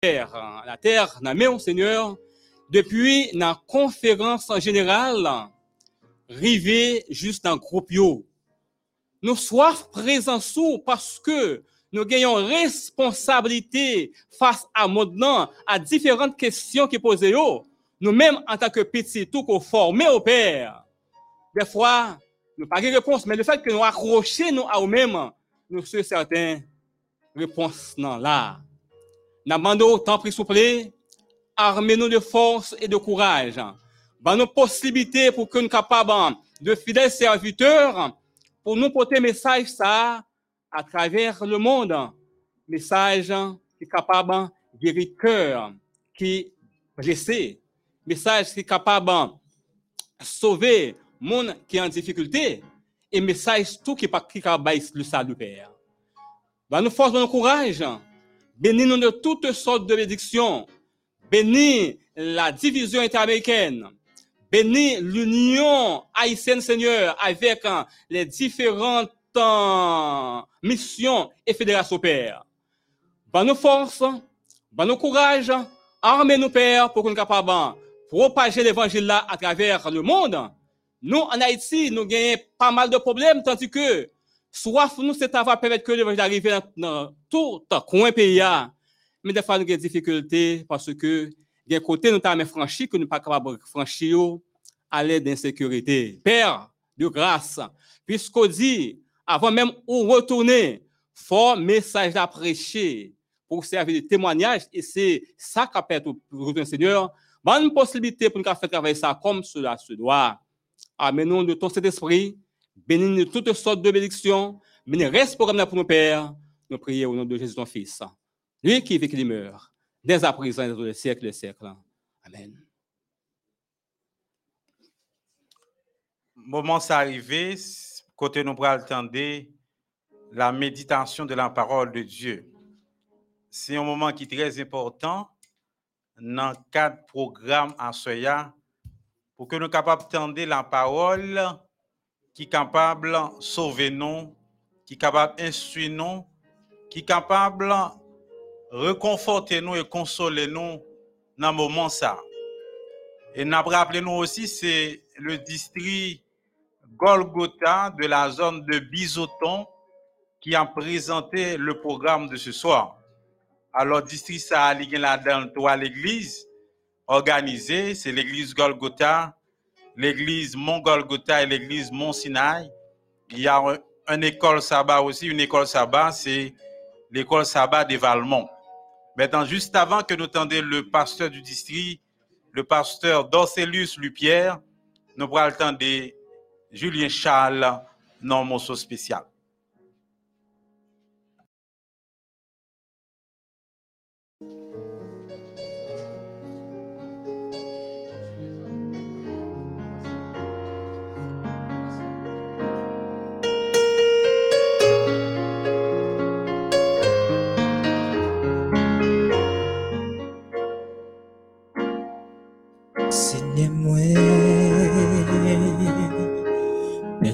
terre, la terre, la main, Seigneur, depuis la conférence générale, rivé juste dans groupe yo. Nous soif présents sous parce que nous gagnons responsabilité face à maintenant à différentes questions qui posent yo. Nous-mêmes, en tant que petits, tout qu'on formé au Père. Des fois, nous pas de réponse, mais le fait que nous accrochons nous à nous-mêmes, nous sommes certains réponse non là. Demandons tant pris souple, armez-nous de force et de courage. Bah, nos possibilités pour que nous capables de fidèles serviteurs pour nous porter message ça à travers le monde. Message qui est capable de guérir cœur, qui blessé. Message qui est capable de sauver monde qui est en difficulté. Et message tout qui est capable de le salut Père. Bah, nous force, nous courage. Bénis-nous de toutes sortes de bénédictions. Bénis la division interaméricaine. Bénis l'union haïtienne, Seigneur, avec hein, les différentes hein, missions et fédérations, Père. Bah, nous force, bah, nous courage. Armez-nous, Père, pour soyons capables de propager l'évangile là à travers le monde. Nous, en Haïti, nous gagnons pas mal de problèmes, tandis que Soif nous, c'est avoir permettre que l'évangile arrive dans tout le coin pays. Mais des fois, nous avons des difficultés parce que des côtés, nous avons franchi que nous ne sommes pas capables de franchir à l'aide d'insécurité. Père de grâce, puisqu'on dit, avant même de retourner, fort message à prêcher pour servir de témoignage, et c'est ça qu'a fait le Seigneur, bonne possibilité pour nous faire travailler ça comme cela se doit. Amen, de ton Saint-Esprit, bénis de toutes sortes de bénédictions, bénis reste programme pour nos pères. Nous prions au nom de Jésus, ton Fils. Lui qui vit, qui meurt, dès à présent et dans les siècles des siècles. Amen. Moment s'est arrivé, côté nous attendre la méditation de la parole de Dieu. C'est un moment qui est très important dans le cadre programme en Soya pour que nous capables d'entendre la parole qui est capable de sauver nous, qui est capable d'instruire nous, qui est capable de reconforter nous et consoler nous dans ce moment ça. Et nous rappelé nous aussi, c'est le district Golgotha de la zone de Bizoton qui a présenté le programme de ce soir. Alors, district ça a là dans trois l'église organisée, c'est l'église Golgotha l'église Mont-Golgotha et l'église Mont-Sinaï. Il y a une école sabbat aussi, une école sabbat, c'est l'école sabbat des Valmont. Maintenant, juste avant que nous tendions le pasteur du district, le pasteur Dorcelius Lupierre, nous pourrons attendre Julien Charles dans mon spécial.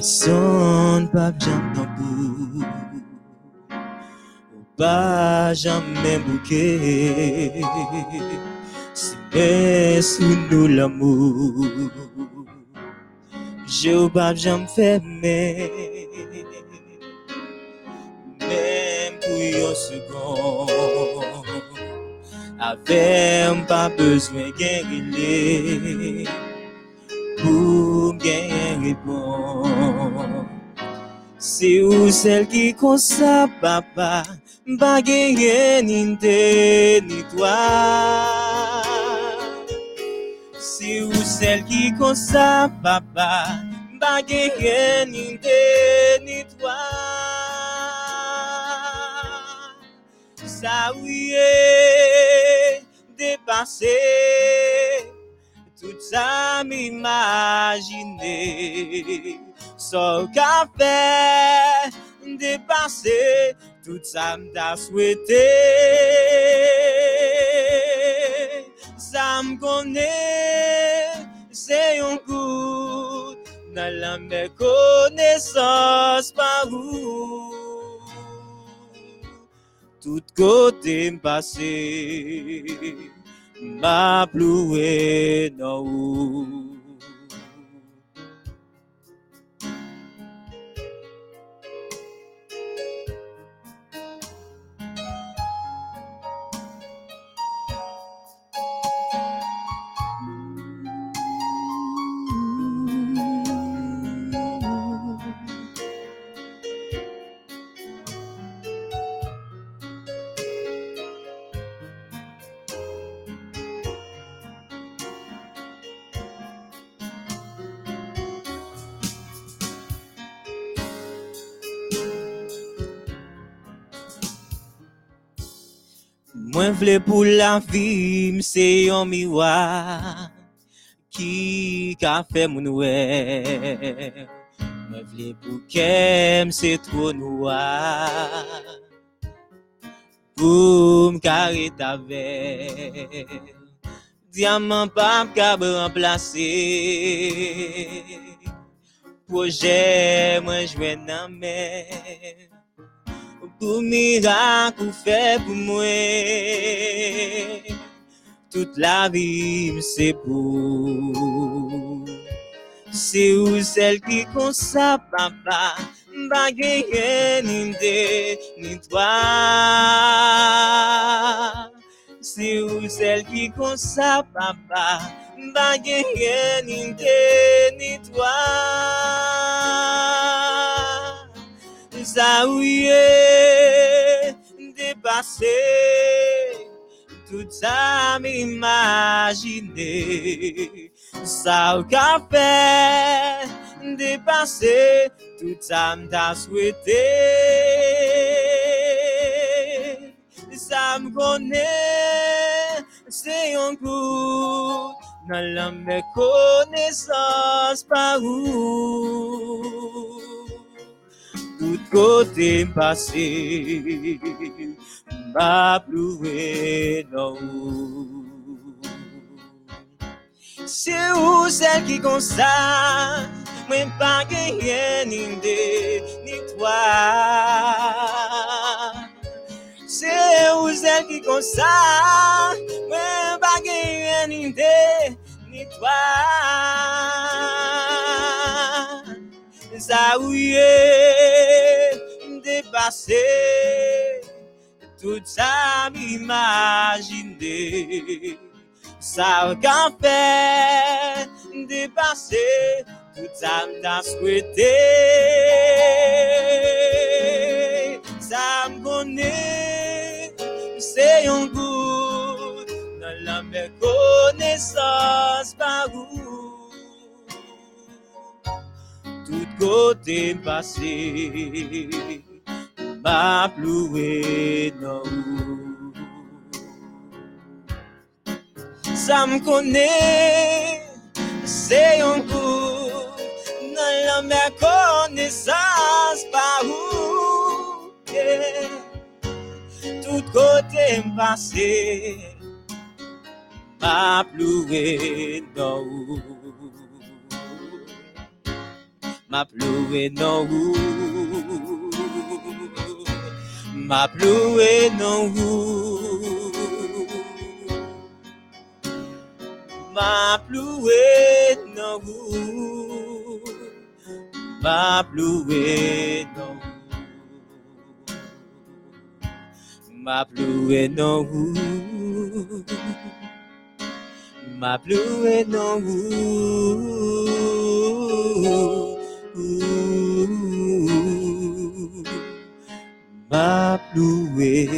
Son pa jam nan pou Ou pa jam men bouke Si men sou nou l'amou Je ou pa jam feme Men pou yon second Avem pa bezwen gen rile Pou gen repon Se ou sel ki konsa papa Ba gen ninte ni toa Se ou sel ki konsa papa Ba gen ninte ni toa Sa ouye depase tout ça m'imaginait, sol café dépassé, tout ça m'a da souhaité. Ça me connaît, c'est un goût dans la méconnaissance par où tout côté passé m'a ploué nan Mwen vle pou la vi, mse yon miwa Ki ka fe moun wè Mwen vle pou kem se tro noua Pou mkare ta ve. Diamant pa mkabe remplase Proje mwen jwen nan men Pou mirak ou fe pou mwen Tout la vi mse pou Se ou sel ki konsa papa? Bagye ni de ni twa Se ou sel ki konsa papa? Bagye ni de ni twa Sa ouye dépasser tout ça m'imaginer. Ça ka fait dépasser tout ça m'ta souhaité. Ça me connaît, c'est un coup dans la méconnaissance par où? Tout côté passé m'a c'est où celle qui ça moi pas gagné ni ni toi. C'est où celle qui ça moi pas gagné ni ni toi dépassé tout ça m'imaginé. Ça va fait dépasser tout ça m'a souhaité. Ça me connaît, c'est un goût dans la connaissance par où. Tout côté passé. Pas pleurer dans vos. Ça me connaît, c'est un coup Dans la mer, connaît pas où. Tout côté passé. Pas pleurer dans vos roues. Pas pleurer ma ploue non vous ma ploue non vous ma ploue non ma ploue non vous ma ploue non vous m'a loué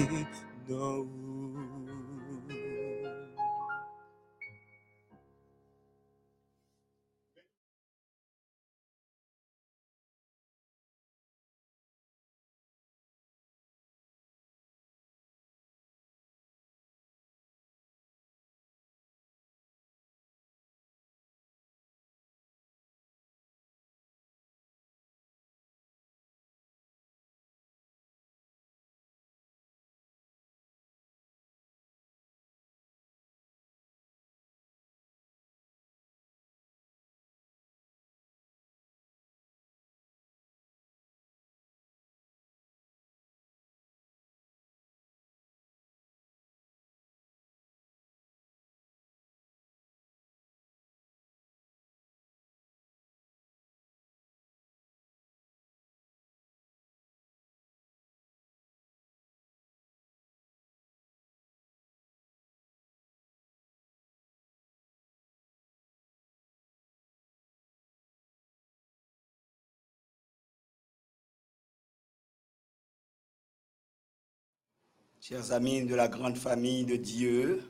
chers amis de la grande famille de Dieu,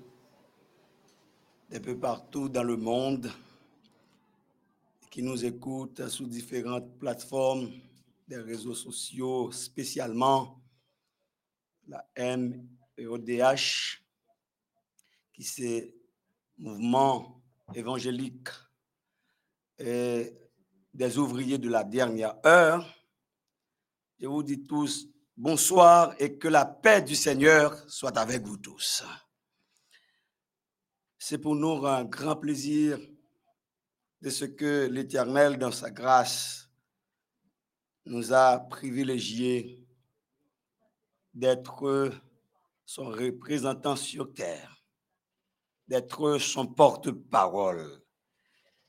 d'un peu partout dans le monde, qui nous écoutent sous différentes plateformes des réseaux sociaux, spécialement la MEODH, qui c'est mouvement évangélique et des ouvriers de la dernière heure. Je vous dis tous bonsoir et que la paix du Seigneur soit avec vous tous. C'est pour nous un grand plaisir de ce que l'Éternel, dans sa grâce, nous a privilégiés d'être son représentant sur terre, d'être son porte-parole.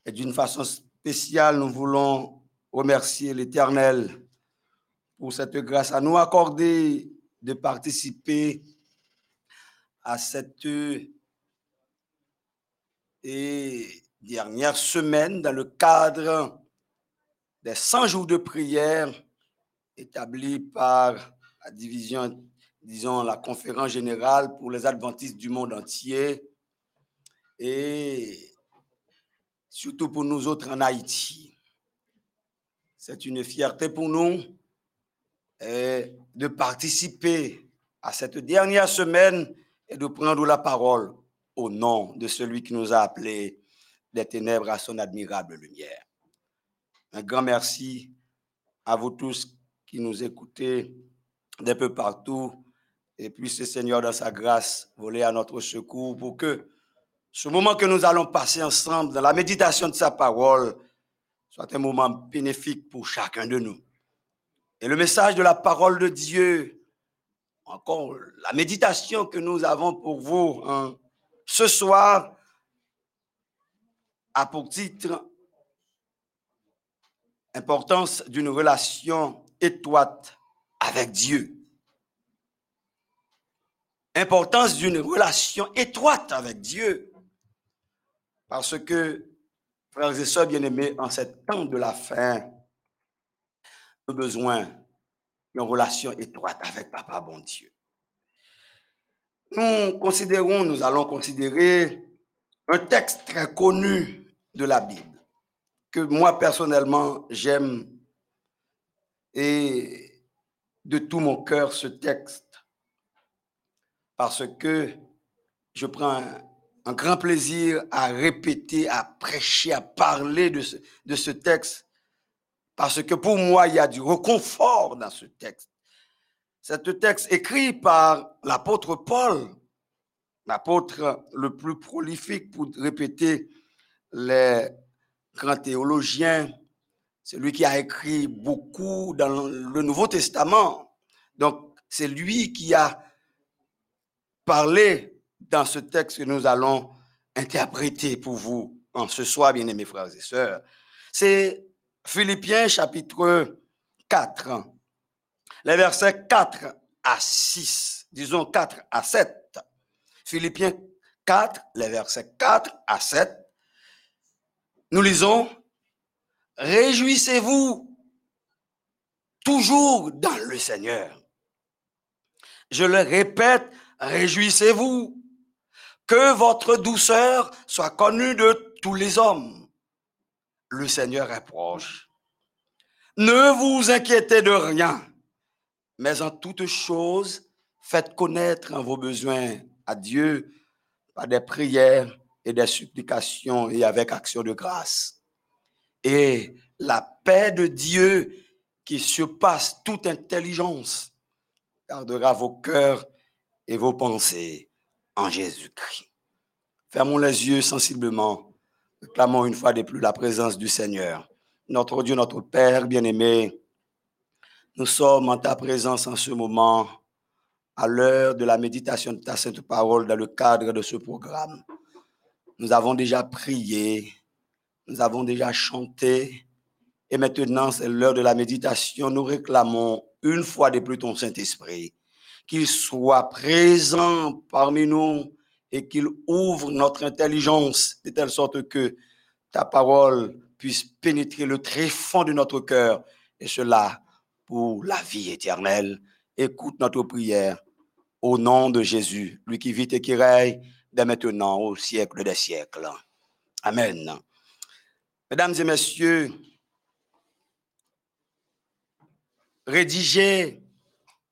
Et d'une façon spéciale, nous voulons remercier l'Éternel pour cette grâce à nous accorder de participer à cette et dernière semaine dans le cadre des 100 jours de prière établis par la division, disons, la conférence générale pour les adventistes du monde entier et surtout pour nous autres en Haïti. C'est une fierté pour nous de participer à cette dernière semaine et de prendre la parole au nom de celui qui nous a appelés des ténèbres à son admirable lumière. Un grand merci à vous tous qui nous écoutez d'un peu partout et puisse le Seigneur dans sa grâce voler à notre secours pour que ce moment que nous allons passer ensemble dans la méditation de sa parole soit un moment bénéfique pour chacun de nous. Et le message de la parole de Dieu, encore la méditation que nous avons pour vous, hein, ce soir a pour titre Importance d'une relation étroite avec Dieu. Importance d'une relation étroite avec Dieu. Parce que, frères et sœurs bien-aimés, en cette temps de la fin, nous besoin d'une relation étroite avec Papa bon Dieu. Nous considérons, nous allons considérer un texte très connu de la Bible, que moi personnellement j'aime. Et de tout mon cœur ce texte, parce que je prends un, grand plaisir à répéter, à prêcher, à parler de ce, de ce texte, parce que pour moi, il y a du reconfort dans ce texte. C'est texte écrit par l'apôtre Paul, l'apôtre le plus prolifique pour répéter les grands théologiens, celui qui a écrit beaucoup dans le Nouveau Testament. Donc, c'est lui qui a parlé dans ce texte que nous allons interpréter pour vous en ce soir, bien-aimés frères et sœurs. C'est Philippiens chapitre 4 les versets 4 à 6, disons 4 à 7. Philippiens 4, les versets 4 à 7. Nous lisons, Réjouissez-vous toujours dans le Seigneur. Je le répète, réjouissez-vous. Que votre douceur soit connue de tous les hommes. Le Seigneur est proche. Ne vous inquiétez de rien mais en toute chose, faites connaître vos besoins à Dieu par des prières et des supplications et avec action de grâce. Et la paix de Dieu qui surpasse toute intelligence gardera vos cœurs et vos pensées en Jésus-Christ. Fermons les yeux sensiblement, clamons une fois de plus la présence du Seigneur. Notre Dieu, notre Père bien-aimé, nous sommes en ta présence en ce moment, à l'heure de la méditation de ta sainte parole dans le cadre de ce programme. Nous avons déjà prié, nous avons déjà chanté, et maintenant c'est l'heure de la méditation. Nous réclamons une fois de plus ton Saint-Esprit, qu'il soit présent parmi nous et qu'il ouvre notre intelligence de telle sorte que ta parole puisse pénétrer le tréfonds de notre cœur, et cela pour la vie éternelle. Écoute notre prière au nom de Jésus, lui qui vit et qui règne dès maintenant au siècle des siècles. Amen. Mesdames et messieurs, rédigé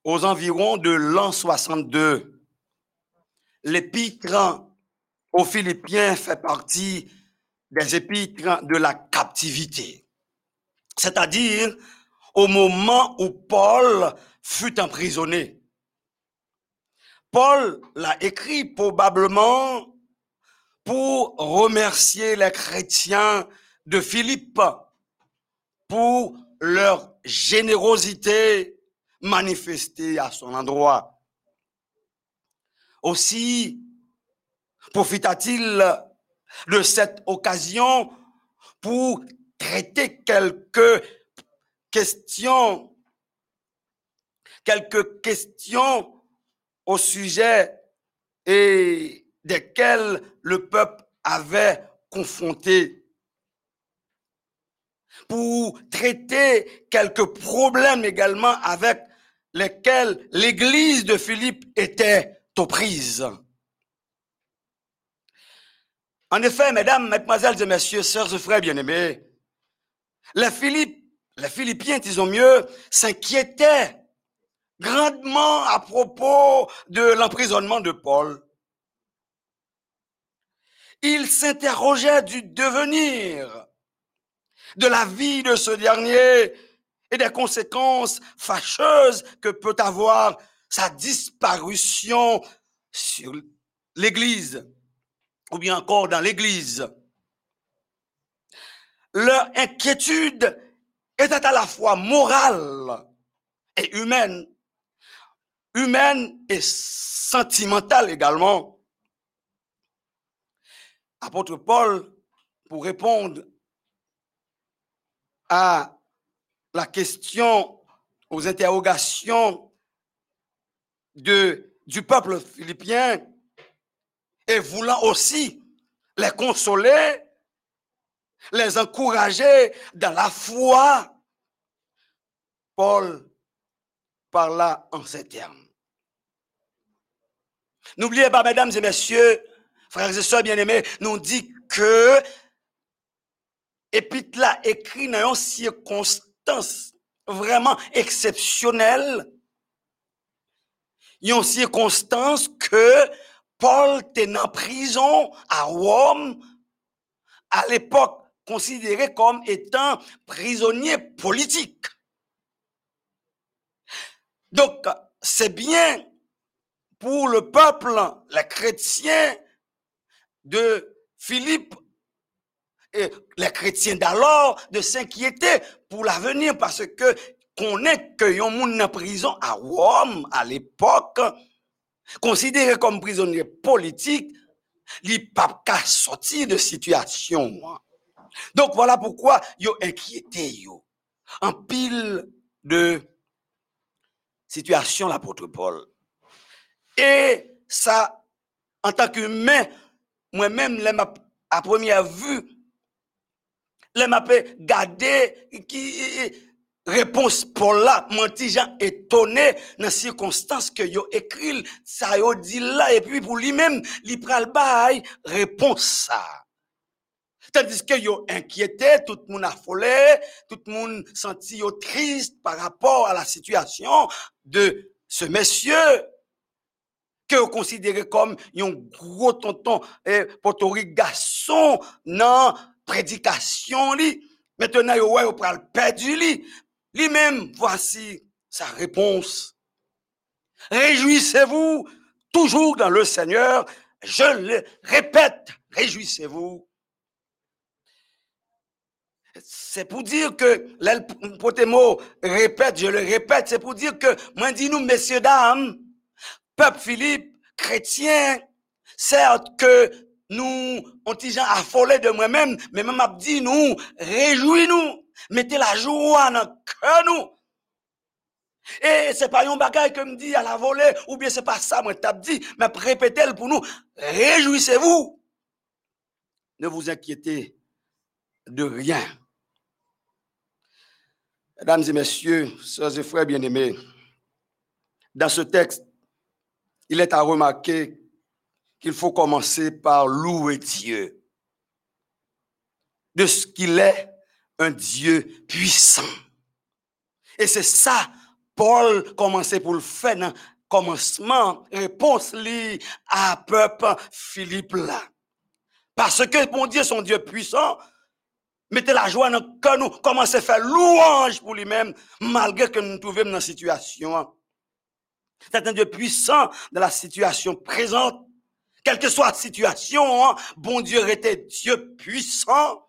aux environs de l'an 62, l'épître aux Philippiens fait partie des épîtres de la captivité. C'est-à-dire au moment où Paul fut emprisonné. Paul l'a écrit probablement pour remercier les chrétiens de Philippe pour leur générosité manifestée à son endroit. Aussi profita-t-il de cette occasion pour traiter quelques questions, quelques questions au sujet et desquelles le peuple avait confronté. Pour traiter quelques problèmes également avec lesquels l'église de Philippe était En effet, mesdames, mesdemoiselles et messieurs, sœurs et frères bien-aimés, les, les Philippiens, disons mieux, s'inquiétaient grandement à propos de l'emprisonnement de Paul. Ils s'interrogeaient du devenir de la vie de ce dernier et des conséquences fâcheuses que peut avoir sa disparition sur l'Église ou bien encore dans l'Église. Leur inquiétude était à la fois morale et humaine, humaine et sentimentale également. Apôtre Paul, pour répondre à la question, aux interrogations du peuple philippien et voulant aussi les consoler, les encourager dans la foi, Paul parla en ces termes. N'oubliez pas, mesdames et messieurs, frères et sœurs bien-aimés, nous dit que Épître écrit dans une circonstance vraiment exceptionnelle. Une circonstance que Paul était en prison à Rome, à l'époque considéré comme étant prisonnier politique. Donc, c'est bien pour le peuple, les chrétiens de Philippe les chrétiens d'alors de s'inquiéter pour l'avenir parce que est que yon moun en prison à Rome à l'époque considéré comme prisonnier politique li pas qu'à sortir de situation. Donc voilà pourquoi yo inquiété yo. En pile de situation l'apôtre Paul. Et ça en tant qu'humain moi-même à première vue les m'a garder qui réponse pour là, mon petit Jean étonné dans circonstances que yo écrit ça yo dit là et puis pour lui-même, il pral bail réponse ça. Tandis que yo inquiété, tout le monde affolé, tout le monde senti yo triste par rapport à la situation de ce monsieur que vous considérez comme un gros tonton et portorique garçon, non, prédication li. Maintenant, yo ouais, pral perdu li. Lui-même, voici sa réponse. Réjouissez-vous toujours dans le Seigneur. Je le répète, réjouissez-vous. C'est pour dire que, mot répète, je le répète, c'est pour dire que, moi dis nous, messieurs, dames, peuple Philippe, chrétien, certes que nous, on gens affolés de moi-même, mais même dit nous, réjouis-nous, mettez la joie cœur nous. Et c'est pas un bagage que me dit à la volée, ou bien c'est pas ça, moi t'as dit, mais répétez-le pour nous, réjouissez-vous. Ne vous inquiétez de rien. Mesdames et messieurs, sœurs et frères bien-aimés, dans ce texte, il est à remarquer qu'il faut commencer par louer Dieu de ce qu'il est un Dieu puissant. Et c'est ça, Paul commençait pour le faire dans commencement, réponse li à peuple Philippe là. Parce que mon Dieu, son Dieu puissant, mettez la joie dans le cœur, nous à faire louange pour lui-même, malgré que nous nous trouvions dans une situation. C'est un Dieu puissant dans la situation présente. Quelle que soit la situation, hein, bon Dieu était Dieu puissant.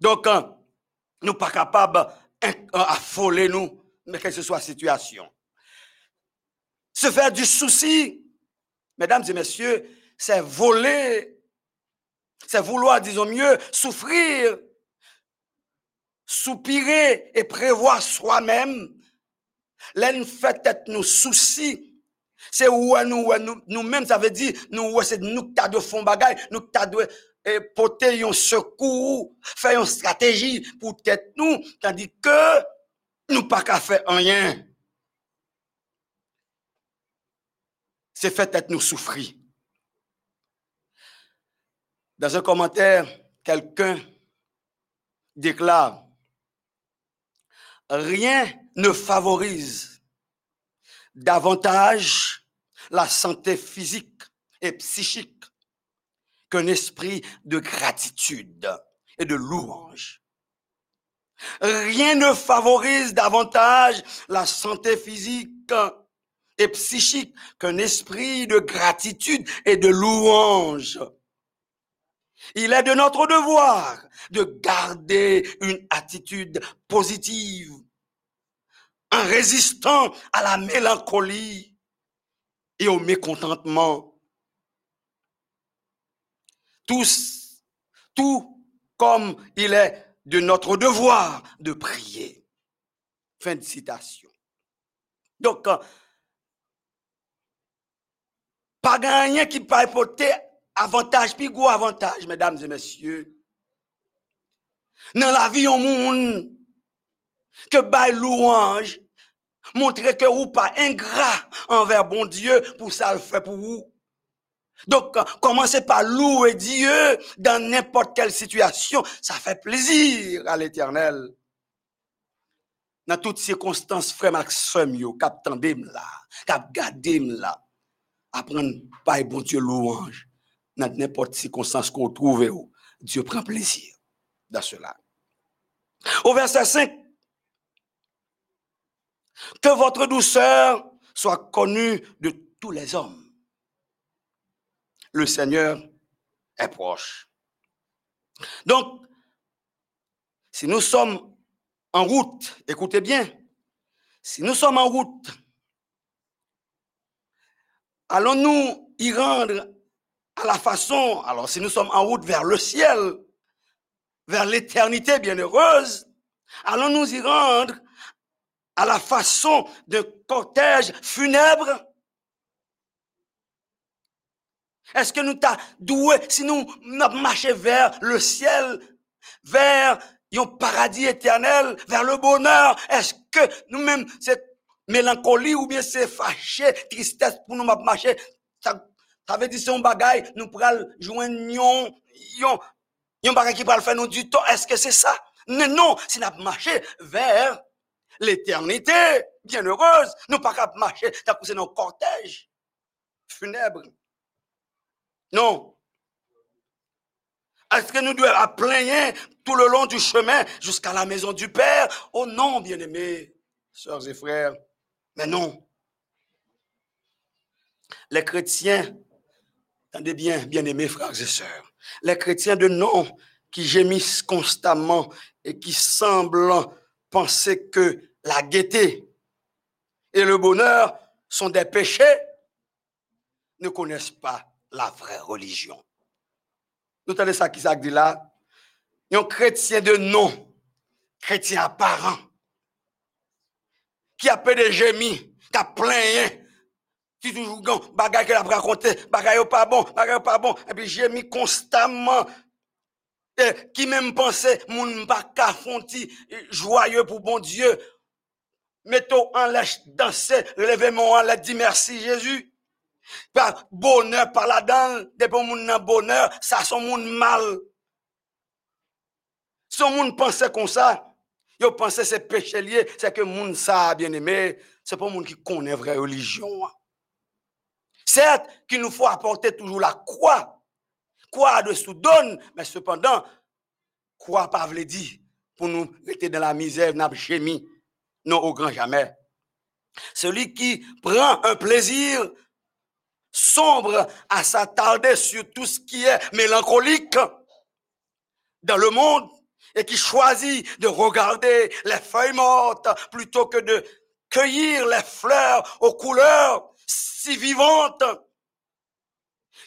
Donc, hein, nous pas capables d'affoler nous, mais quelle que soit la situation. Se faire du souci, mesdames et messieurs, c'est voler, c'est vouloir, disons mieux, souffrir, soupirer et prévoir soi-même. L'en fait être nos soucis. C'est où nous, nous, nous-mêmes, ça veut dire, nous, c'est nous qui de bagaille, nous qui de et porter un secours, faire une stratégie pour tête nous, tandis que nous pas qu'à faire rien. C'est fait être nous souffrir. Dans un commentaire, quelqu'un déclare, rien ne favorise davantage la santé physique et psychique qu'un esprit de gratitude et de louange. Rien ne favorise davantage la santé physique et psychique qu'un esprit de gratitude et de louange. Il est de notre devoir de garder une attitude positive en résistant à la mélancolie et au mécontentement tous, tout comme il est de notre devoir de prier. Fin de citation. Donc, euh, pas rien qui peut apporter avantage, gros avantage, mesdames et messieurs. Dans la vie au monde, que bail louange, montrer que vous pas ingrat envers bon Dieu pour ça le fait pour vous. Donc, commencez par louer Dieu dans n'importe quelle situation. Ça fait plaisir à l'éternel. Dans toutes circonstances, frère Maxime, yo, cap là, cap gadem là, apprendre par bon Dieu louange. Dans n'importe circonstance qu'on trouve, Dieu prend plaisir dans cela. Au verset 5, que votre douceur soit connue de tous les hommes le Seigneur est proche. Donc, si nous sommes en route, écoutez bien, si nous sommes en route, allons-nous y rendre à la façon, alors si nous sommes en route vers le ciel, vers l'éternité bienheureuse, allons-nous y rendre à la façon de cortège funèbre? Est-ce que nous t'a doué, si nous marchons vers le ciel, vers un paradis éternel, vers le bonheur, est-ce que nous-mêmes, cette mélancolie ou bien c'est fâché, tristesse pour nous marcher, ça, ça veut dire c'est un bagaille, nous pourrons joindre un, bagaille qui va faire nous du temps. Est-ce que c'est ça? Non, non, si nous marché vers l'éternité, bien heureuse, nous pas marcher, c'est nos cortèges funèbres. Non. Est-ce que nous devons plein tout le long du chemin jusqu'à la maison du Père? Oh non, bien-aimés, sœurs et frères. Mais non. Les chrétiens, attendez bien, bien-aimés frères et sœurs, les chrétiens de nom qui gémissent constamment et qui semblent penser que la gaieté et le bonheur sont des péchés, ne connaissent pas la vraie religion. Nous entendez ça qui dit là? Un chrétien de nom, chrétien apparent, qui a peu de gémis, qui a plein, qui toujours gon, bagay qu'il a raconté, bagay pas bon, bagay pas bon, et puis gémis constamment, et qui même pensait, mon pas fonti joyeux pour bon Dieu, mettons en lèche, danser, relevez-moi en la dit merci Jésus. Par bonheur, par la dent, des bons moun bonheur, ça son monde mal. Son monde pensait comme ça. Yo pensait c'est péché lié, c'est que moun ça bien aimé, c'est pas monde qui connaît vraie religion. Certes, qu'il nous faut apporter toujours la croix. Croix de sous donne, mais cependant, croix pas veut dire pour nous rester dans la misère, n'a gémi. Non, au grand jamais. Celui qui prend un plaisir sombre à s'attarder sur tout ce qui est mélancolique dans le monde et qui choisit de regarder les feuilles mortes plutôt que de cueillir les fleurs aux couleurs si vivantes,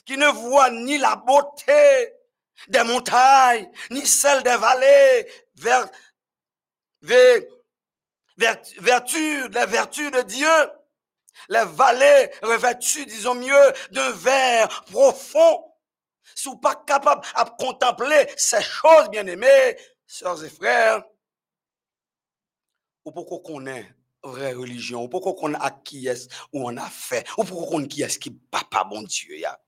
qui ne voit ni la beauté des montagnes, ni celle des vallées, vers, vers, vertu, vertus de Dieu, les vallées revêtues, disons mieux, d'un verre profond, sont pas capables à contempler ces choses, bien aimées, sœurs et frères, ou pourquoi qu'on est vraie religion, ou pourquoi qu'on a qui ou on a fait, ou pourquoi qu'on qui est qui papa bon Dieu ya.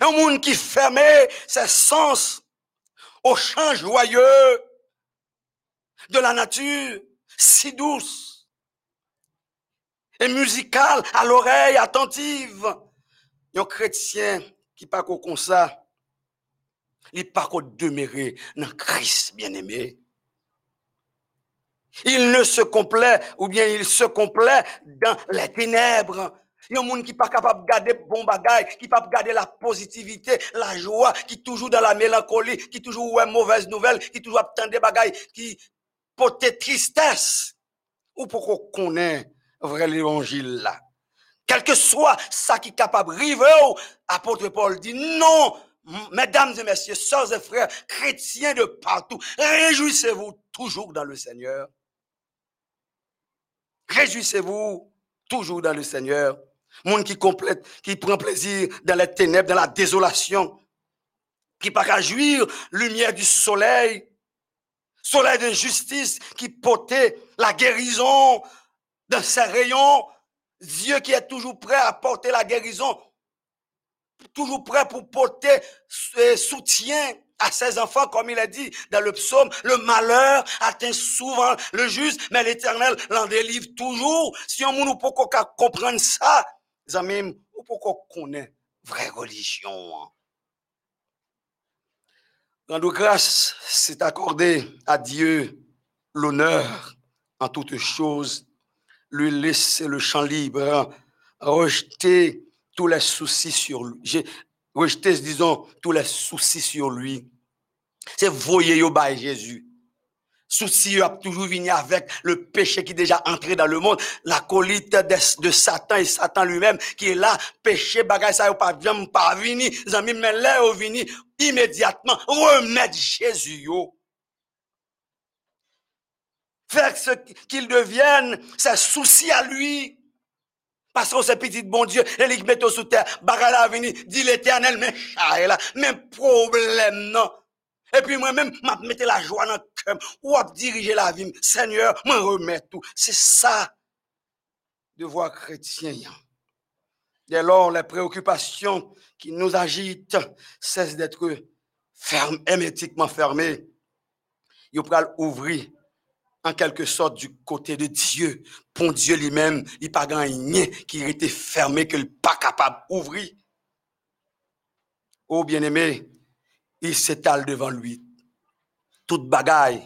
Un monde qui fermait ses sens au chant joyeux de la nature, si douce et musicale à l'oreille attentive. Un chrétien qui pas comme ça, il pas demeurer dans Christ bien-aimé. Il ne se complaît, ou bien il se complaît dans les ténèbres. Il y a un monde qui pas capable de garder bon bagage, qui pas garder la positivité, la joie, qui toujours dans la mélancolie, qui toujours ouais mauvaise nouvelle, qui toujours attend des bagages, qui porte tristesse. Ou pour qu'on connaît vrai l'évangile là. Quel que soit ça qui est capable de apôtre Paul dit non, mesdames et messieurs, sœurs et frères, chrétiens de partout, réjouissez-vous toujours dans le Seigneur. Réjouissez-vous toujours dans le Seigneur. Monde qui complète, qui prend plaisir dans les ténèbres, dans la désolation, qui qu'à jouir lumière du soleil, soleil de justice qui portait la guérison dans ses rayons. Dieu qui est toujours prêt à porter la guérison, toujours prêt pour porter soutien à ses enfants, comme il a dit dans le psaume, le malheur atteint souvent le juste, mais l'éternel l'en délivre toujours. Si on ne peut comprendre ça, amis, on peut connaître vraie religion. Hein. Rendre grâce, c'est accorder à Dieu l'honneur en toutes choses, lui laisser le champ libre, hein. rejeter tous les soucis sur lui rejeter, disons, tous les soucis sur lui. C'est voyer au bas Jésus. Souci a toujours venu avec le péché qui est déjà entré dans le monde, la colite de, Satan et Satan lui-même qui est là, péché, bagage, ça pas pas venir, amis, mais là, au vini, immédiatement, remettre Jésus. Faire ce qu'il devienne, c'est souci à lui. Parce que c'est petit bon Dieu, il met sous terre, bagala venu, dit l'éternel, mais là, même problème, non. Et puis moi-même, m'a mettre la joie dans le cœur, ou à diriger la vie. Seigneur, me remettre tout. C'est ça, devoir chrétien. Dès lors, les préoccupations qui nous agitent cessent d'être fermes, hermétiquement fermées. Il faut ouvrir en quelque sorte du côté de Dieu. Pour Dieu lui-même, il pas gagné qui était fermé, qu'il n'est pas capable d'ouvrir. Oh bien-aimé, il s'étale devant lui. Toute bagaille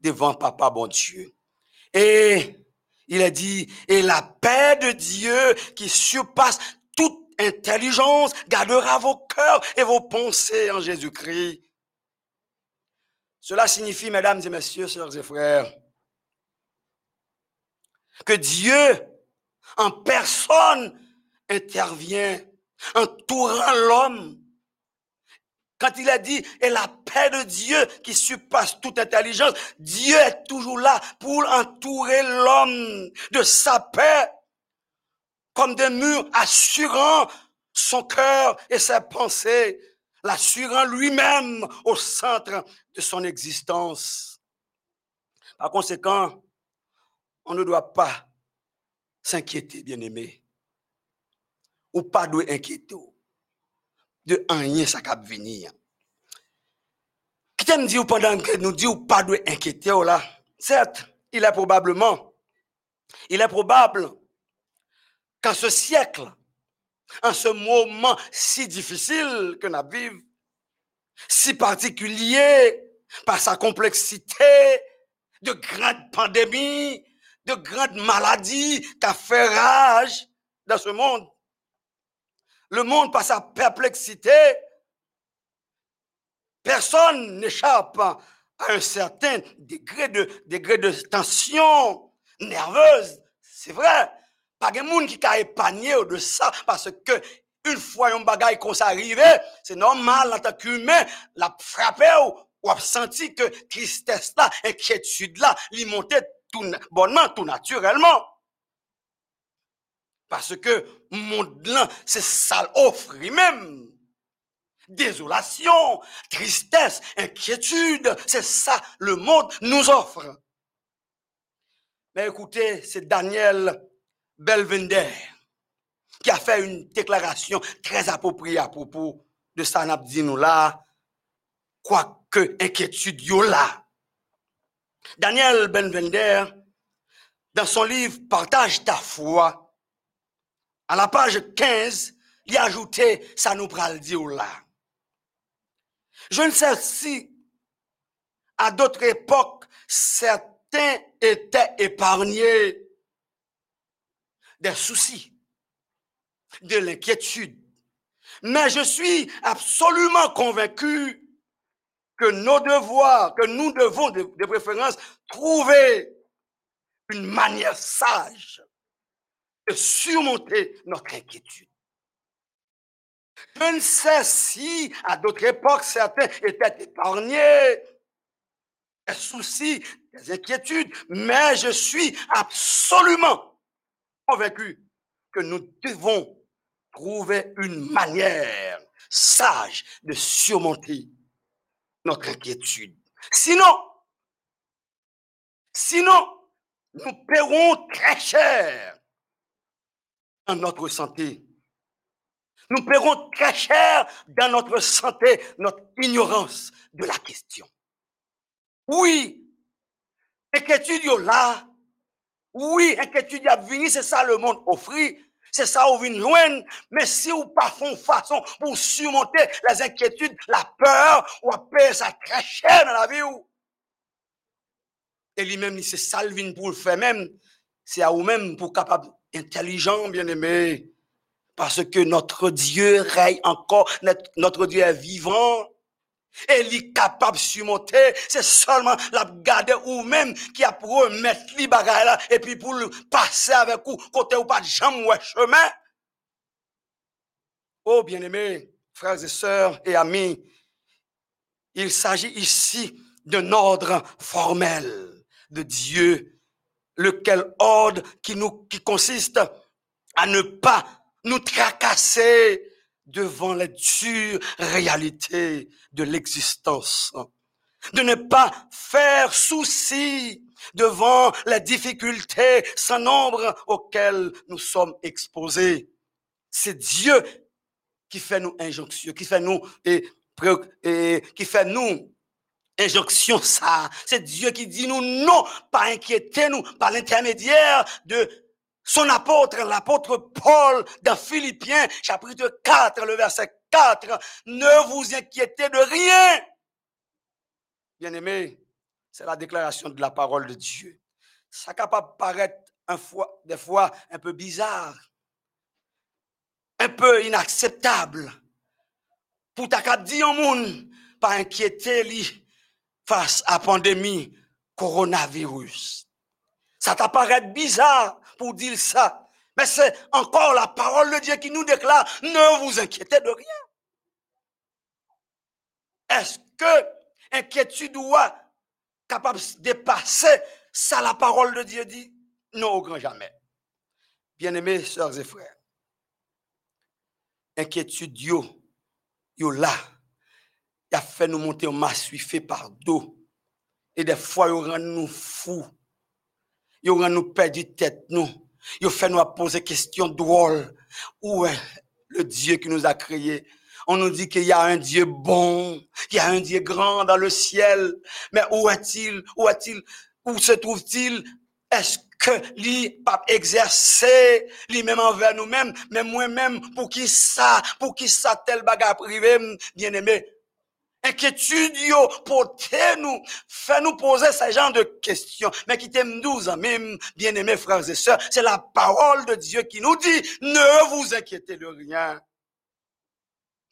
devant papa bon Dieu. Et il a dit, et la paix de Dieu qui surpasse toute intelligence gardera vos cœurs et vos pensées en Jésus-Christ. Cela signifie, mesdames et messieurs, sœurs et frères, que Dieu en personne intervient, entourant l'homme. Quand il a dit, et la paix de Dieu qui surpasse toute intelligence, Dieu est toujours là pour entourer l'homme de sa paix, comme des murs assurant son cœur et ses pensées, l'assurant lui-même au centre de son existence. Par conséquent, on ne doit pas s'inquiéter, bien-aimé. Ou pas doit inquiéter de rien ça va venir. Qui t'aime pendant que nous disons pas doit inquiéter là? Certes, il est probablement, il est probable qu'en ce siècle, en ce moment si difficile que nous vivons, si particulier par sa complexité, de grandes pandémies, de grandes maladies qui fait rage dans ce monde. Le monde par sa perplexité, personne n'échappe à un certain degré de, degré de tension nerveuse. C'est vrai. Pas de monde qui a épargné de ça parce que une fois un bagage comme ça arrivé, c'est normal en tant qu'humain, la frapper ou a senti que tristesse là, inquiétude là, tout bonnement, tout naturellement. Parce que monde là, c'est ça offre même. Désolation, tristesse, inquiétude, c'est ça le monde nous offre. Mais écoutez, c'est Daniel Belvender qui a fait une déclaration très appropriée à propos de Sanabdino là, quoique inquiétude yo là. Daniel Benvender, dans son livre Partage ta foi, à la page 15, il a ajouté ça nous pral dire. Je ne sais si à d'autres époques certains étaient épargnés des soucis, de l'inquiétude. Mais je suis absolument convaincu que nos devoirs, que nous devons de, préférence trouver une manière sage de surmonter notre inquiétude. Je ne sais si, à d'autres époques, certains étaient épargnés des soucis, des inquiétudes, mais je suis absolument convaincu que nous devons trouver une manière sage de surmonter notre inquiétude. Sinon, sinon, nous paierons très cher dans notre santé. Nous paierons très cher dans notre santé, notre ignorance de la question. Oui, inquiétude là. Oui, inquiétude a venu, c'est ça le monde offre. C'est ça où vient loin. Mais si vous pas font façon pour surmonter les inquiétudes, la peur, ou payer ça très cher dans la vie. Et lui-même, c'est ça pour le faire même. C'est à vous-même pour capable intelligent, bien aimé. Parce que notre Dieu règne encore, notre Dieu est vivant. Et est capable de surmonter, c'est seulement la garder ou même qui a pour mettre les bagages là, et puis pour passer avec vous, côté ou pas de jambes ou chemin. Oh, bien-aimés, frères et sœurs et amis, il s'agit ici d'un ordre formel de Dieu, lequel ordre qui nous, qui consiste à ne pas nous tracasser devant les dures réalités de l'existence. De ne pas faire souci devant les difficultés sans nombre auxquelles nous sommes exposés. C'est Dieu qui fait nous injonction, qui fait nous et, ça. C'est Dieu qui dit nous non, pas inquiétez nous par l'intermédiaire de son apôtre, l'apôtre Paul, dans Philippiens, chapitre 4, le verset 4, ne vous inquiétez de rien. Bien aimé, c'est la déclaration de la parole de Dieu. Ça capable paraître un fois, des fois un peu bizarre, un peu inacceptable. Pour ta cap au monde, pas inquiéter face à pandémie coronavirus. Ça t'apparaît bizarre pour dire ça. Mais c'est encore la parole de Dieu qui nous déclare, ne vous inquiétez de rien. Est-ce que inquiétude doit capable de dépasser ça la parole de Dieu dit? Non, au grand jamais. Bien-aimés, sœurs et frères, inquiétude, yo, yo là, il a fait nous monter au masse fait par dos. Et des fois, il rend nous fous Yo rend nous perdu tête nous. Yo fait nous poser questions drôles. Où est le Dieu qui nous a créés? On nous dit qu'il y a un Dieu bon, qu'il y a un Dieu grand dans le ciel. Mais où est-il? Où est-il? Où se trouve-t-il? Est-ce que lui pas exercer lui-même envers nous-mêmes, mais moi-même, pour qui ça, pour qui ça tel bagarre privé, bien aimé, inquiétude yo portez nous fait nous poser ce genre de questions. Mais qui t'aime douze même bien aimés frères et sœurs c'est la parole de Dieu qui nous dit ne vous inquiétez de rien.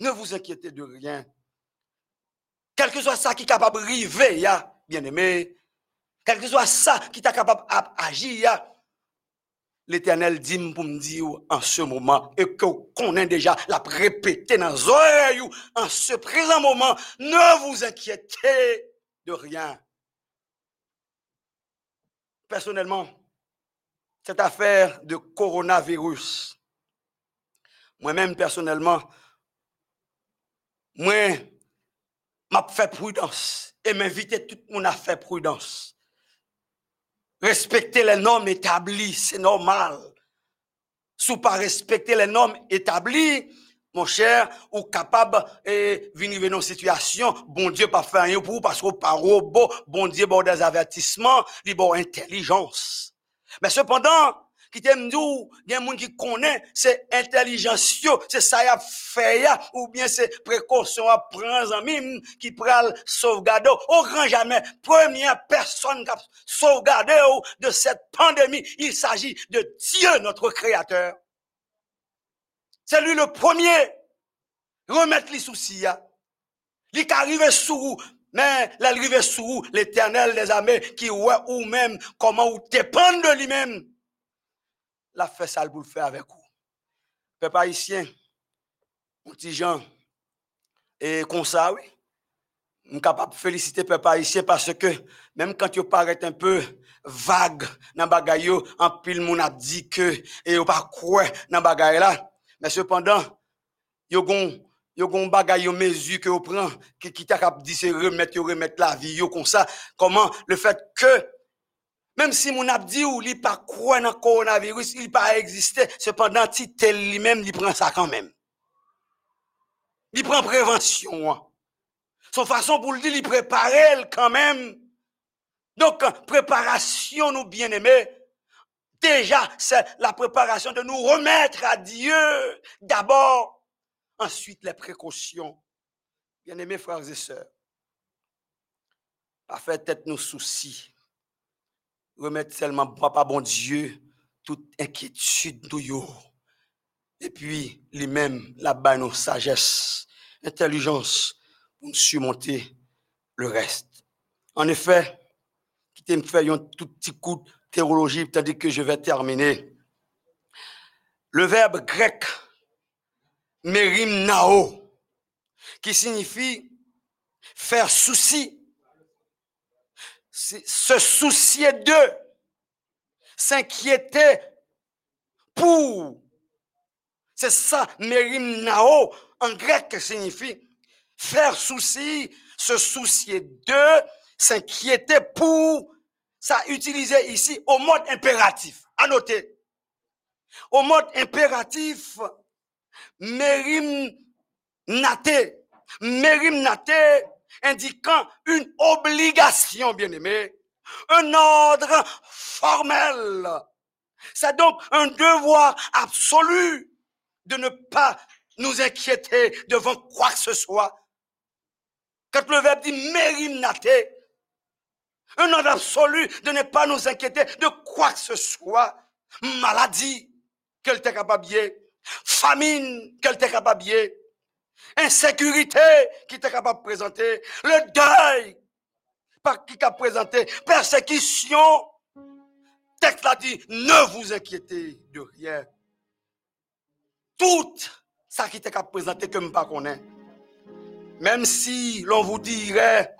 Ne vous inquiétez de rien. Quel que soit ça qui est capable de arriver bien aimé quel que soit ça qui est capable d'agir L'Éternel dit pour me dire en ce moment, et que connaît déjà la répété dans les oreilles, en ce présent moment, ne vous inquiétez de rien. Personnellement, cette affaire de coronavirus, moi-même personnellement, moi, m'a fait prudence et m'inviter tout le monde à faire prudence. Respecter les normes établies, c'est normal. Sous pas respecter les normes établies, mon cher, ou capable de venir dans une situation, bon Dieu pas faire rien pour vous parce que pas robot, bon Dieu bon des avertissements, bon intelligence. Mais cependant, qui t'aime nous, il y a un monde qui connaît, c'est intelligence, c'est ça ou bien c'est précaution à prendre en mime, qui pral sauvegarder, au grand jamais, première personne qui a sauvegardé de cette pandémie, il s'agit de Dieu, notre créateur. C'est lui le premier, remettre les soucis, il est arrivé sous mais l'arrivée sous l'éternel des armées qui ouais ou même comment ou dépend de lui-même la fait ça pour le faire avec vous. Peuple haïtien, mon petit Jean, et comme ça, oui, je suis capable de féliciter peuple haïtien parce que même quand tu paraît un peu vague dans le en pile, mon a dit que, et vous pas quoi dans là, mais cependant, yo gon yo gon bagay yo que vous prend qui qui t'a cap dit c'est remettre remettre la vie yo comme ça comment le fait que même si mon abdi ou li pas croit dans le coronavirus, il pas existé, cependant, si tel lui-même, il prend ça quand même. Il prend prévention. Son façon pour le dire, il prépare quand même. Donc, préparation, nous bien-aimés, déjà, c'est la préparation de nous remettre à Dieu d'abord. Ensuite, les précautions. Bien-aimés frères et sœurs, pas faire tête nos soucis remettre seulement papa bon Dieu toute inquiétude nous et puis lui-même là-bas nos sagesse intelligence pour surmonter le reste. En effet quittez me faire un tout petit coup de théologie tandis que je vais terminer. Le verbe grec merimnao qui signifie faire souci se soucier d'eux, s'inquiéter pour. C'est ça, merim nao, en grec, signifie faire souci, se soucier d'eux, s'inquiéter pour. Ça utilisé ici au mode impératif. À noter. Au mode impératif, merim nate. Merim nate, indiquant une obligation, bien aimé, un ordre formel. C'est donc un devoir absolu de ne pas nous inquiéter devant quoi que ce soit. Quand le verbe dit mérimnate, un ordre absolu de ne pas nous inquiéter de quoi que ce soit. Maladie, qu'elle t'est capable famine, qu'elle t'est capable insécurité qui était capable de présenter, le deuil qui a présenté, persécution. Texte l'a dit, ne vous inquiétez de rien. Tout ça qui était capable de présenter que je ne pas Même si l'on vous dirait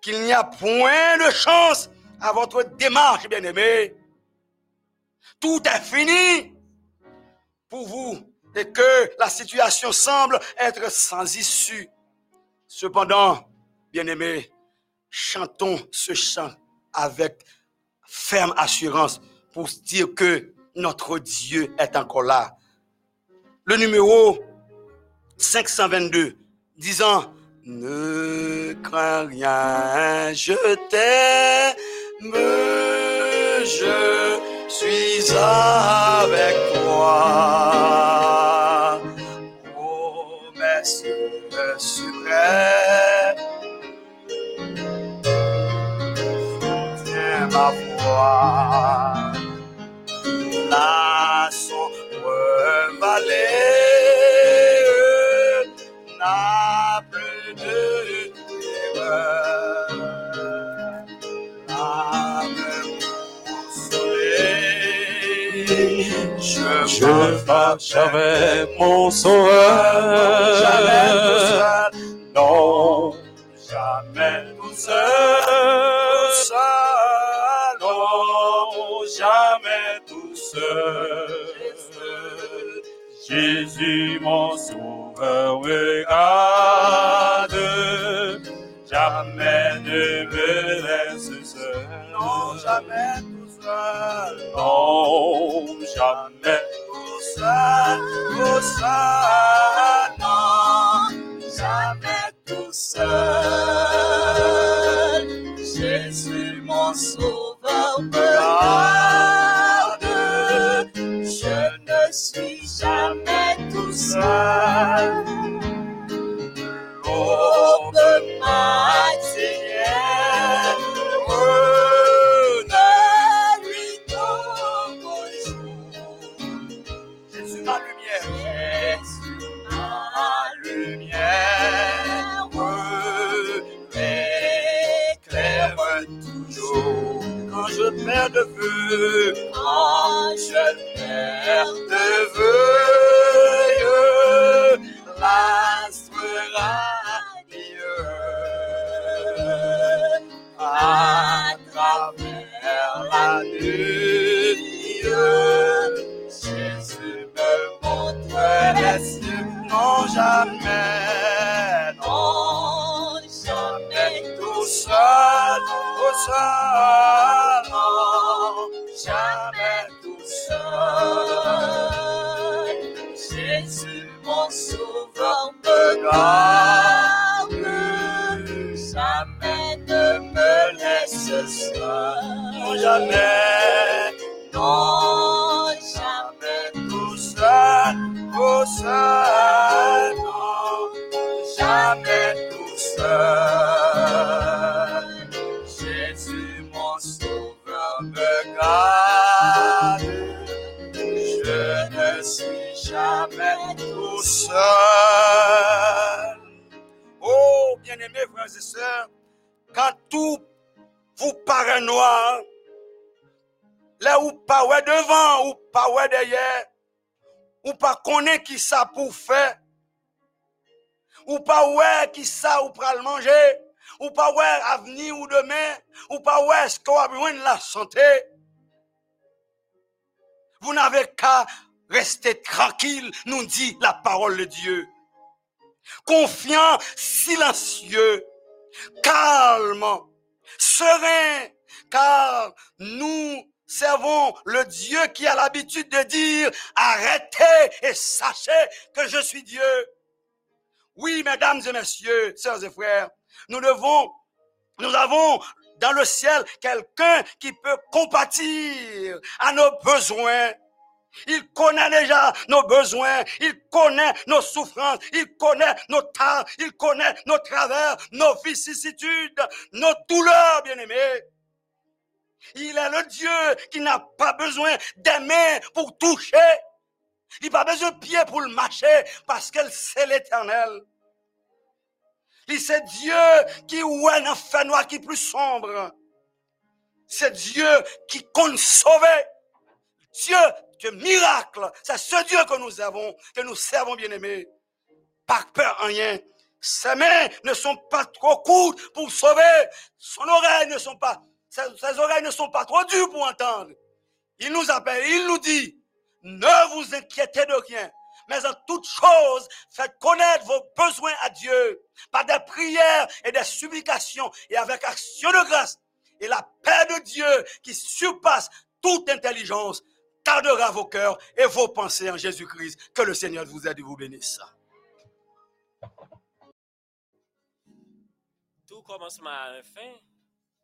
qu'il n'y a point de chance à votre démarche, bien-aimé, tout est fini pour vous et que la situation semble être sans issue. Cependant, bien-aimés, chantons ce chant avec ferme assurance pour dire que notre Dieu est encore là. Le numéro 522 disant Ne crains rien, je t'aime, je suis avec toi. Promesse suprême, soutiens ma voix. Marche avec mon sauveur. Jamais tout seul, Non, jamais tout seul. seul, Non, jamais tout seul. Jésus, mon sauveur, tout laisse seul. Non, noir, là où pas ouais devant ou pas ouais derrière, ou pas connaît qui ça pour faire, ou pas ouais qui ça ou pral manger, ou pas ouais avenir ou demain, ou pas ouais est-ce qu'on a besoin de la santé. Vous n'avez qu'à rester tranquille, nous dit la parole de Dieu. Confiant, silencieux, calme, serein, car nous servons le Dieu qui a l'habitude de dire, arrêtez et sachez que je suis Dieu. Oui, mesdames et messieurs, sœurs et frères, nous devons, nous avons dans le ciel quelqu'un qui peut compatir à nos besoins. Il connaît déjà nos besoins, il connaît nos souffrances, il connaît nos temps, il connaît nos travers, nos vicissitudes, nos douleurs, bien-aimés. Il est le Dieu qui n'a pas besoin des mains pour toucher. Il n'a pas besoin de pieds pour le marcher parce qu'elle c'est l'éternel. Il c'est Dieu qui ouait un fait noir qui est plus sombre. C'est Dieu qui compte sauver. Dieu, Dieu miracle. C'est ce Dieu que nous avons, que nous servons, bien-aimés. Par peur en rien. Ses mains ne sont pas trop courtes pour sauver. Son oreille ne sont pas, ses, oreilles ne sont pas trop dures pour entendre. Il nous appelle, il nous dit, ne vous inquiétez de rien, mais en toute chose, faites connaître vos besoins à Dieu par des prières et des supplications et avec action de grâce. Et la paix de Dieu qui surpasse toute intelligence gardera vos cœurs et vos pensées en Jésus-Christ. Que le Seigneur vous aide et vous bénisse. Tout commencement à un fin,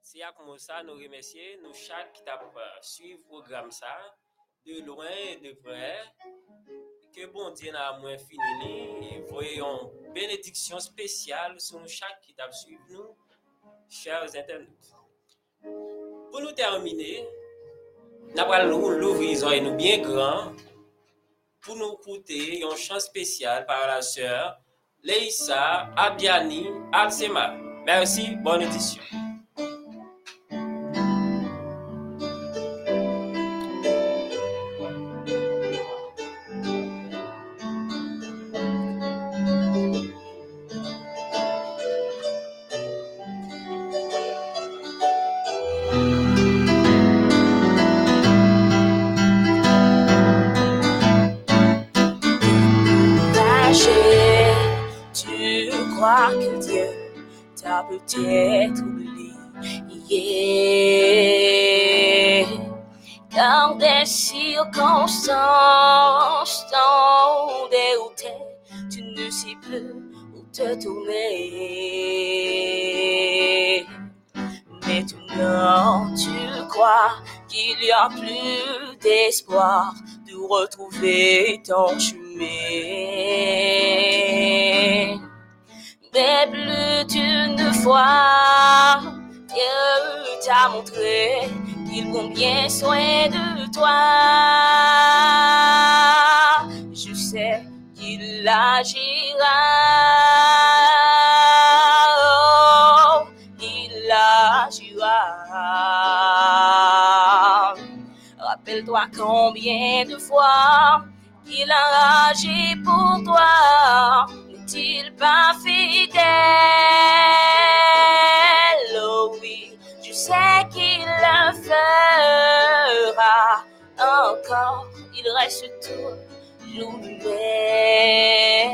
Se ya koumou sa nou remesye nou chak ki tap uh, suiv program sa, de loin et de pre, ke bon diye nan mwen finili, e voyon benediksyon spesyal sou nou chak ki tap suiv nou, chers internet. Pou nou termine, nan pral nou louvrizon e nou bien gran, pou nou koute yon chan spesyal par la sèr Leïssa Abiani Alsema. Mersi, bon edisyon. T'ont dérouté, tu ne sais plus où te tourner. Maintenant, tu crois qu'il y a plus d'espoir de retrouver ton chemin. Mais plus d'une fois, Dieu t'a montré qu'il prend bien soin de toi? Je sais qu'il agira. Oh, il agira. Rappelle-toi combien de fois il a agi pour toi. N'est-il pas fidèle? Fera encore. Il reste toujours vrai.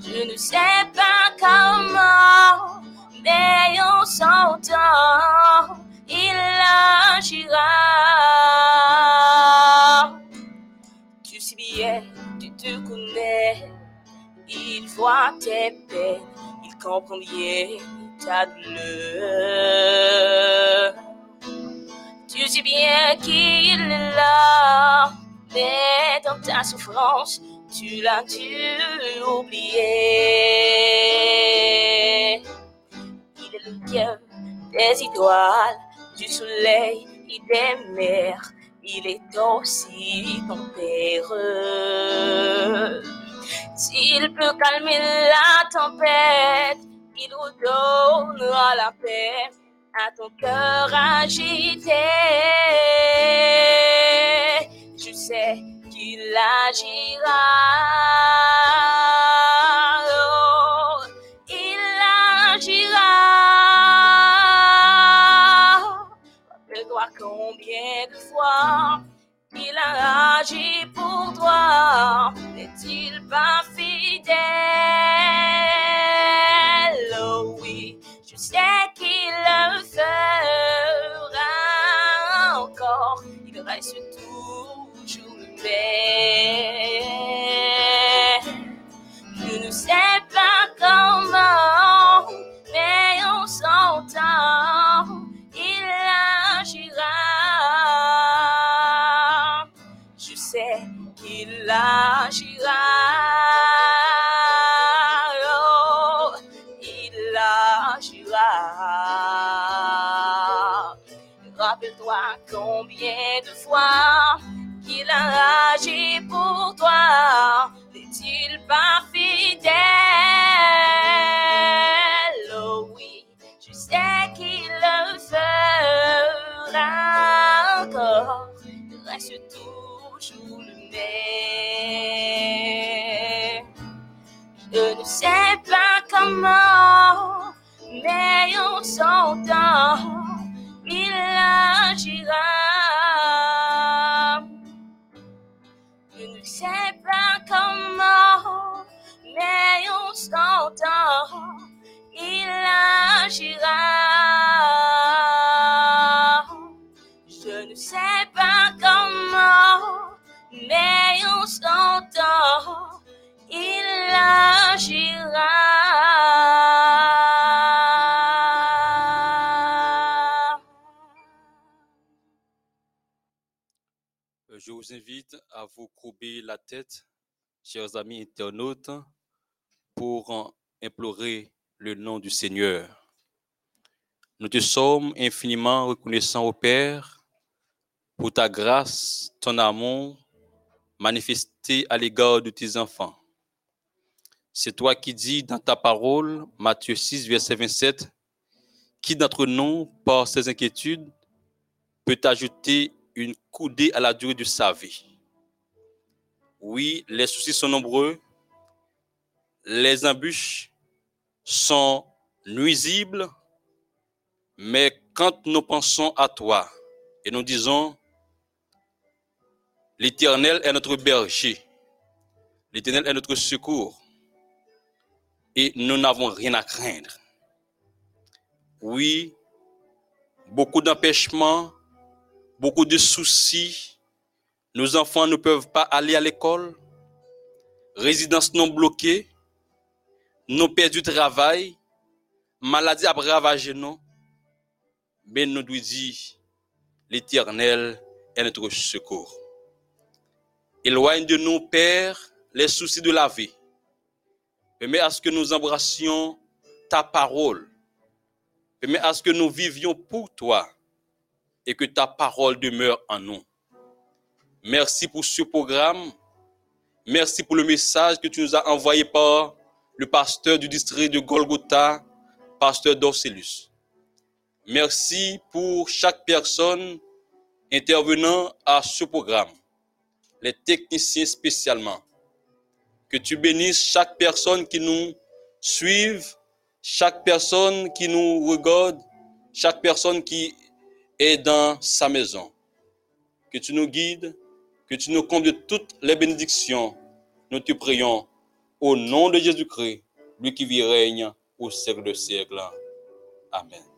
Je ne sais pas comment, mais on s'entend. Il agira. Tu sais bien, tu te connais. Il voit tes peines, il comprend bien ta douleur. Tu sais bien qu'il est là, mais dans ta souffrance, tu l'as dû oublier. Il est le Dieu des étoiles, du soleil et des mers. Il est aussi ton Père. S'il peut calmer la tempête, il redonnera la paix à ton cœur agité. Je sais qu'il agira. Oh, il agira. Rappelle-toi combien de fois il a agi pour toi. N'est-il pas oui, je sais qu'il le fera encore. Il reste toujours le. Qu'il a agi pour toi. N'est-il pas fidèle? Oh oui, je sais qu'il le fera encore. Il reste toujours le même. Je ne sais pas comment, mais on s'entend. Il agira. et on s'entend, il agira. Je ne sais pas comment, mais on s'entend, il agira. Je vous invite à vous courber la tête chers amis internautes, pour implorer le nom du Seigneur. Nous te sommes infiniment reconnaissants au Père pour ta grâce, ton amour manifesté à l'égard de tes enfants. C'est toi qui dis dans ta parole, Matthieu 6, verset 27, qui d'entre nous, par ses inquiétudes, peut ajouter une coudée à la durée de sa vie? Oui, les soucis sont nombreux, les embûches sont nuisibles, mais quand nous pensons à toi et nous disons, l'Éternel est notre berger, l'Éternel est notre secours, et nous n'avons rien à craindre. Oui, beaucoup d'empêchements, beaucoup de soucis. Nos enfants ne peuvent pas aller à l'école. Résidences non bloquées. Nous perdu travail. Maladie a ravagé nous. Mais nous devons dire, l'Éternel est notre secours. Éloigne de nous, Père, les soucis de la vie. Permets à ce que nous embrassions ta parole. Permets à ce que nous vivions pour toi et que ta parole demeure en nous. Merci pour ce programme. Merci pour le message que tu nous as envoyé par le pasteur du district de Golgotha, pasteur Dorcelus. Merci pour chaque personne intervenant à ce programme, les techniciens spécialement. Que tu bénisses chaque personne qui nous suive, chaque personne qui nous regarde, chaque personne qui est dans sa maison. Que tu nous guides, que tu nous combles de toutes les bénédictions. Nous te prions au nom de Jésus-Christ, lui qui vit règne au siècle de siècle. Amen.